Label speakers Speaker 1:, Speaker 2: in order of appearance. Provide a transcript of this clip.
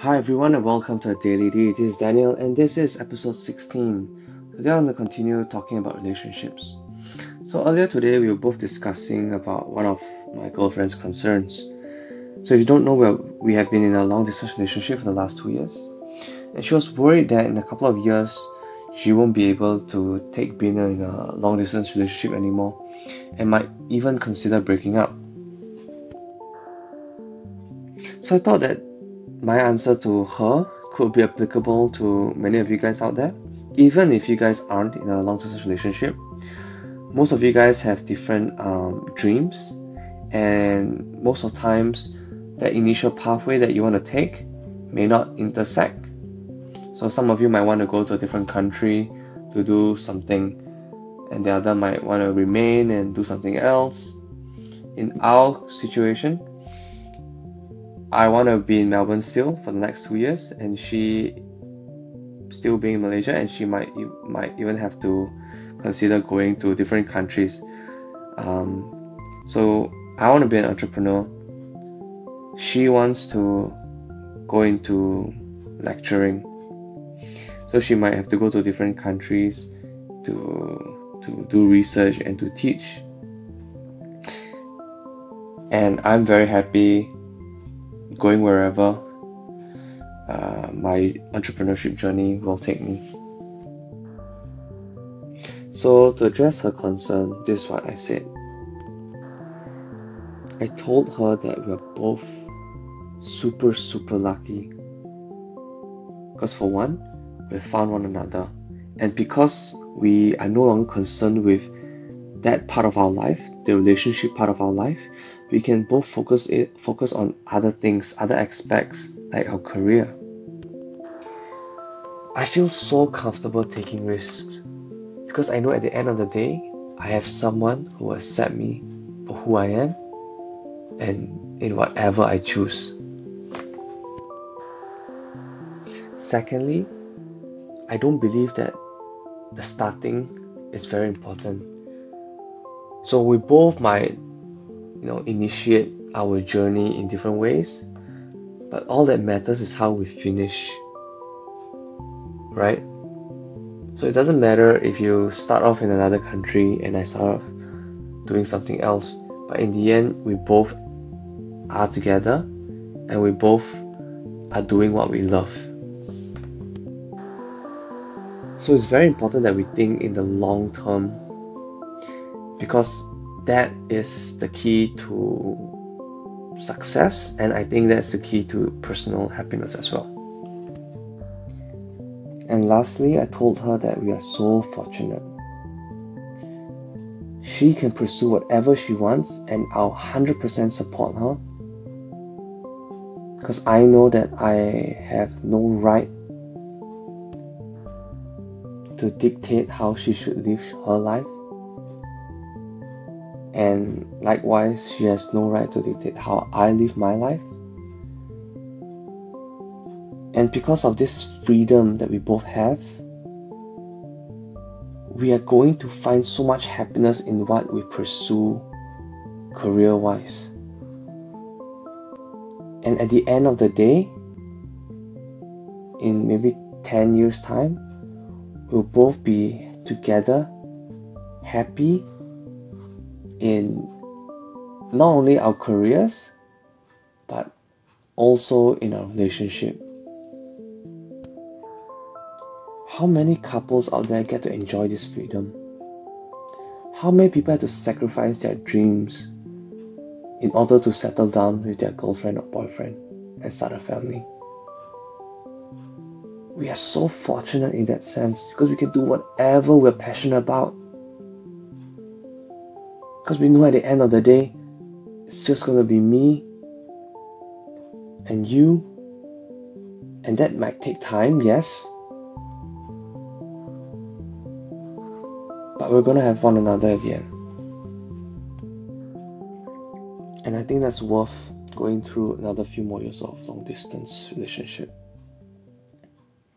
Speaker 1: Hi everyone and welcome to a Daily D. This is Daniel and this is episode 16. Today I'm going to continue talking about relationships. So earlier today we were both discussing about one of my girlfriend's concerns. So if you don't know, we have been in a long distance relationship for the last two years. And she was worried that in a couple of years she won't be able to take being in a long distance relationship anymore and might even consider breaking up. So I thought that my answer to her could be applicable to many of you guys out there. Even if you guys aren't in a long distance relationship, most of you guys have different um, dreams, and most of times, that initial pathway that you want to take may not intersect. So, some of you might want to go to a different country to do something, and the other might want to remain and do something else. In our situation, I want to be in Melbourne still for the next two years, and she still being in Malaysia, and she might might even have to consider going to different countries. Um, so I want to be an entrepreneur. She wants to go into lecturing, so she might have to go to different countries to to do research and to teach. And I'm very happy going wherever uh, my entrepreneurship journey will take me. So, to address her concern, this is what I said. I told her that we're both super, super lucky. Because, for one, we found one another. And because we are no longer concerned with that part of our life, the relationship part of our life, we can both focus it focus on other things, other aspects like our career. I feel so comfortable taking risks because I know at the end of the day I have someone who will accept me for who I am and in whatever I choose. Secondly, I don't believe that the starting is very important. So we both might you know initiate our journey in different ways but all that matters is how we finish right? So it doesn't matter if you start off in another country and i start off doing something else but in the end we both are together and we both are doing what we love. So it's very important that we think in the long term because that is the key to success, and I think that's the key to personal happiness as well. And lastly, I told her that we are so fortunate. She can pursue whatever she wants, and I'll 100% support her because I know that I have no right to dictate how she should live her life and likewise, she has no right to dictate how I live my life. And because of this freedom that we both have, we are going to find so much happiness in what we pursue career wise. And at the end of the day, in maybe 10 years' time, we'll both be together, happy, in not only our careers but also in our relationship. How many couples out there get to enjoy this freedom? How many people have to sacrifice their dreams in order to settle down with their girlfriend or boyfriend and start a family? We are so fortunate in that sense because we can do whatever we're passionate about because we know at the end of the day, it's just going to be me and you. And that might take time, yes. But we're going to have one another end. And I think that's worth going through another few more years of long distance relationship.